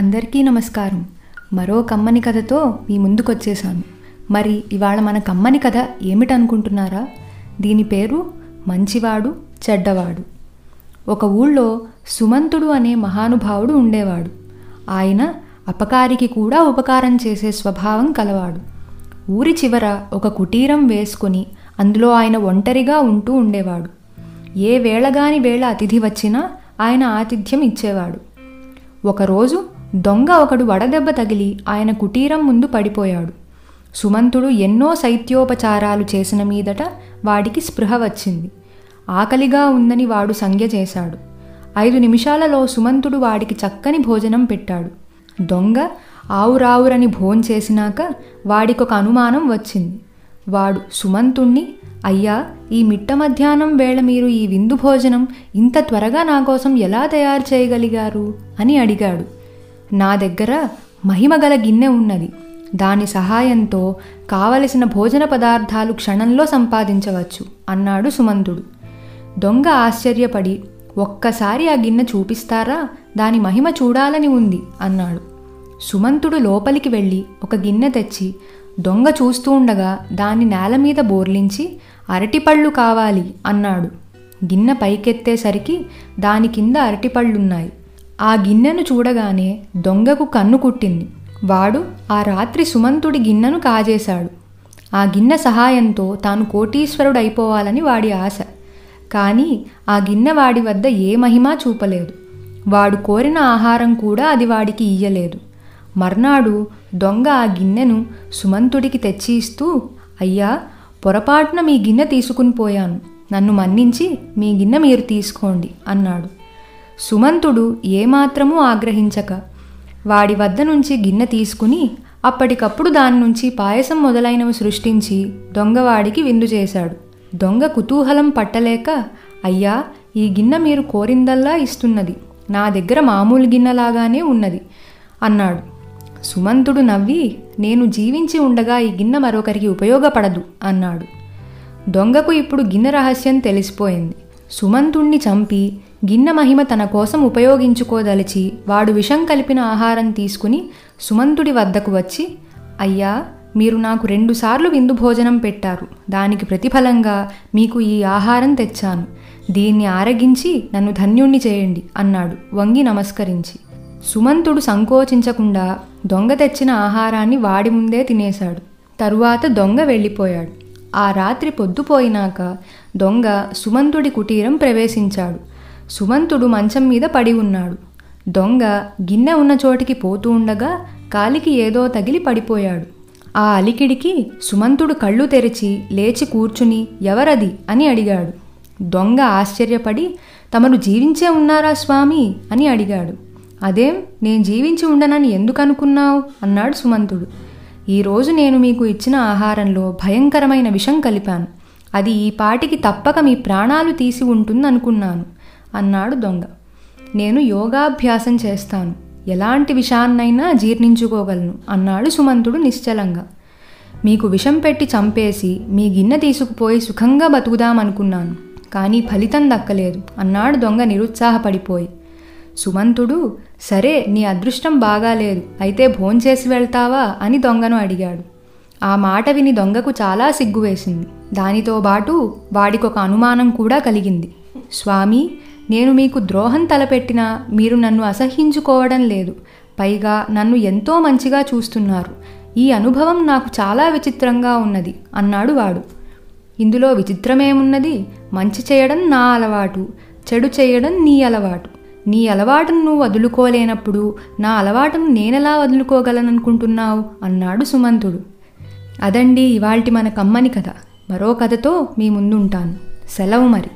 అందరికీ నమస్కారం. మరో కమ్మని కథతో మీ ముందుకొచ్చేసాను మరి ఇవాళ మన కమ్మని కథ ఏమిటనుకుంటున్నారా? దీని పేరు మంచివాడు చెడ్డవాడు. ఒక ఊళ్ళో సుమంతుడు అనే మహానుభావుడు ఉండేవాడు. ఆయన అపకారికి కూడా ఉపకారం చేసే స్వభావం కలవాడు. ఊరి చివర ఒక కుటీరం వేసుకొని అందులో ఆయన ఒంటరిగా ఉంటూ ఉండేవాడు. ఏ వేళగాని వేళ అతిథి వచ్చినా ఆయన ఆతిథ్యం ఇచ్చేవాడు. ఒకరోజు దొంగ ఒకడు వడదెబ్బ తగిలి ఆయన కుటీరం ముందు పడిపోయాడు. సుమంతుడు ఎన్నో శైత్యోపచారాలు చేసిన మీదట వాడికి స్పృహ వచ్చింది. ఆకలిగా ఉందని వాడు సంజ్ఞ చేశాడు. ఐదు నిమిషాలలో సుమంతుడు వాడికి చక్కని భోజనం పెట్టాడు. దొంగ ఆవురావురని భోంచేసినాక వాడికొక అనుమానం వచ్చింది. వాడు సుమంతుణ్ణి అయ్యా ఈ మిట్ట మధ్యాహ్నం వేళ మీరు ఈ విందు భోజనం ఇంత త్వరగా నా కోసం ఎలా తయారు చేయగలిగారు? అని అడిగాడు. నా దగ్గర మహిమగల గిన్నె ఉన్నది. దాని సహాయంతో కావలసిన భోజన పదార్థాలు క్షణంలో సంపాదించవచ్చు అన్నాడు సుమంతుడు. దొంగ ఆశ్చర్యపడి ఒక్కసారి ఆ గిన్నె చూపిస్తారా? దాని మహిమ చూడాలని ఉంది అన్నాడు. సుమంతుడు లోపలికి వెళ్ళి ఒక గిన్నె తెచ్చి దొంగ చూస్తూ ఉండగా దాన్ని నేల మీద బోర్లించి అరటిపళ్ళు కావాలి అన్నాడు. గిన్నె పైకెత్తేసరికి దాని కింద అరటిపళ్ళున్నాయి. ఆ గిన్నెను చూడగానే దొంగకు కన్ను కుట్టింది. వాడు ఆ రాత్రి సుమంతుడి గిన్నెను కాజేశాడు. ఆ గిన్నె సహాయంతో తాను కోటీశ్వరుడైపోవాలని వాడి ఆశ. కానీ ఆ గిన్నె వాడి వద్ద ఏ మహిమా చూపలేదు. వాడు కోరిన ఆహారం కూడా అది వాడికి ఇయ్యలేదు. మర్నాడు దొంగ ఆ గిన్నెను సుమంతుడికి తెచ్చి ఇస్తూ అయ్యా పొరపాటున మీ గిన్నె తీసుకుని పోయాను. నన్ను మన్నించి మీ గిన్నె మీరు తీసుకోండి అన్నాడు. సుమంతుడు ఏమాత్రమూ ఆగ్రహించక. వాడి వద్ద నుంచి గిన్నె తీసుకుని అప్పటికప్పుడు దాని నుంచి పాయసం మొదలైనవి సృష్టించి దొంగవాడికి విందు చేశాడు. దొంగ కుతూహలం పట్టలేక అయ్యా ఈ గిన్నె మీరు కోరిందల్లా ఇస్తున్నది. నా దగ్గర మామూలు గిన్నెలాగానే ఉన్నది అన్నాడు. సుమంతుడు నవ్వి నేను జీవించి ఉండగా ఈ గిన్నె మరొకరికి ఉపయోగపడదు అన్నాడు. దొంగకు ఇప్పుడు గిన్నె రహస్యం తెలిసిపోయింది. సుమంతుణ్ణి చంపి గిన్నె మహిమ తన కోసం ఉపయోగించుకోదలిచి వాడు విషం కలిపిన ఆహారం తీసుకుని సుమంతుడి వద్దకు వచ్చి అయ్యా మీరు నాకు రెండుసార్లు విందు భోజనం పెట్టారు. దానికి ప్రతిఫలంగా మీకు ఈ ఆహారం తెచ్చాను. దీన్ని ఆరగించి నన్ను ధన్యుణ్ణి చేయండి అన్నాడు వంగి నమస్కరించి. సుమంతుడు సంకోచించకుండా దొంగ తెచ్చిన ఆహారాన్ని వాడి ముందే తినేశాడు. తరువాత దొంగ వెళ్ళిపోయాడు. ఆ రాత్రి పొద్దుపోయినాక దొంగ సుమంతుడి కుటీరం ప్రవేశించాడు. సుమంతుడు మంచం మీద పడి ఉన్నాడు. దొంగ గిన్నె ఉన్న చోటికి పోతూ ఉండగా కాలికి ఏదో తగిలి పడిపోయాడు. ఆ అలికిడికి సుమంతుడు కళ్ళు తెరిచి లేచి కూర్చుని ఎవరది అని అడిగాడు. దొంగ ఆశ్చర్యపడి తమరు జీవించే ఉన్నారా స్వామి అని అడిగాడు. అదేం నేను జీవించి ఉండనని ఎందుకు అనుకున్నావు అన్నాడు సుమంతుడు. ఈరోజు నేను మీకు ఇచ్చిన ఆహారంలో భయంకరమైన విషం కలిపాను. అది ఈ పాటికి తప్పక మీ ప్రాణాలు తీసి ఉంటుందనుకున్నాను. అన్నాడు దొంగ. నేను యోగాభ్యాసం చేస్తాను. ఎలాంటి విషాన్నైనా జీర్ణించుకోగలను అన్నాడు సుమంతుడు నిశ్చలంగా. మీకు విషం పెట్టి చంపేసి మీ గిన్నె తీసుకుపోయి సుఖంగా బతుకుదామనుకున్నాను. కానీ ఫలితం దక్కలేదు అన్నాడు దొంగ నిరుత్సాహపడిపోయి. సుమంతుడు సరే నీ అదృష్టం బాగాలేదు అయితే భోంచేసి వెళ్తావా అని దొంగను అడిగాడు. ఆ మాట విని దొంగకు చాలా సిగ్గు వేసింది దానితో పాటు వాడికొక అనుమానం కూడా కలిగింది. స్వామి నేను మీకు ద్రోహం తలపెట్టినా మీరు నన్ను అసహ్యించుకోవడం లేదు. పైగా నన్ను ఎంతో మంచిగా చూస్తున్నారు. ఈ అనుభవం నాకు చాలా విచిత్రంగా ఉన్నది అన్నాడు వాడు. ఇందులో విచిత్రమేమున్నది? మంచి చేయడం నా అలవాటు చెడు చేయడం నీ అలవాటు. నీ అలవాటును నువ్వు వదులుకోలేనప్పుడు నా అలవాటును నేనెలా వదులుకోగలననుకుంటున్నావు? అన్నాడు సుమంతుడు. అదండి ఇవాల్టి మన కమ్మని కథ. మరో కథతో మీ ముందుంటాను. సెలవు మరి.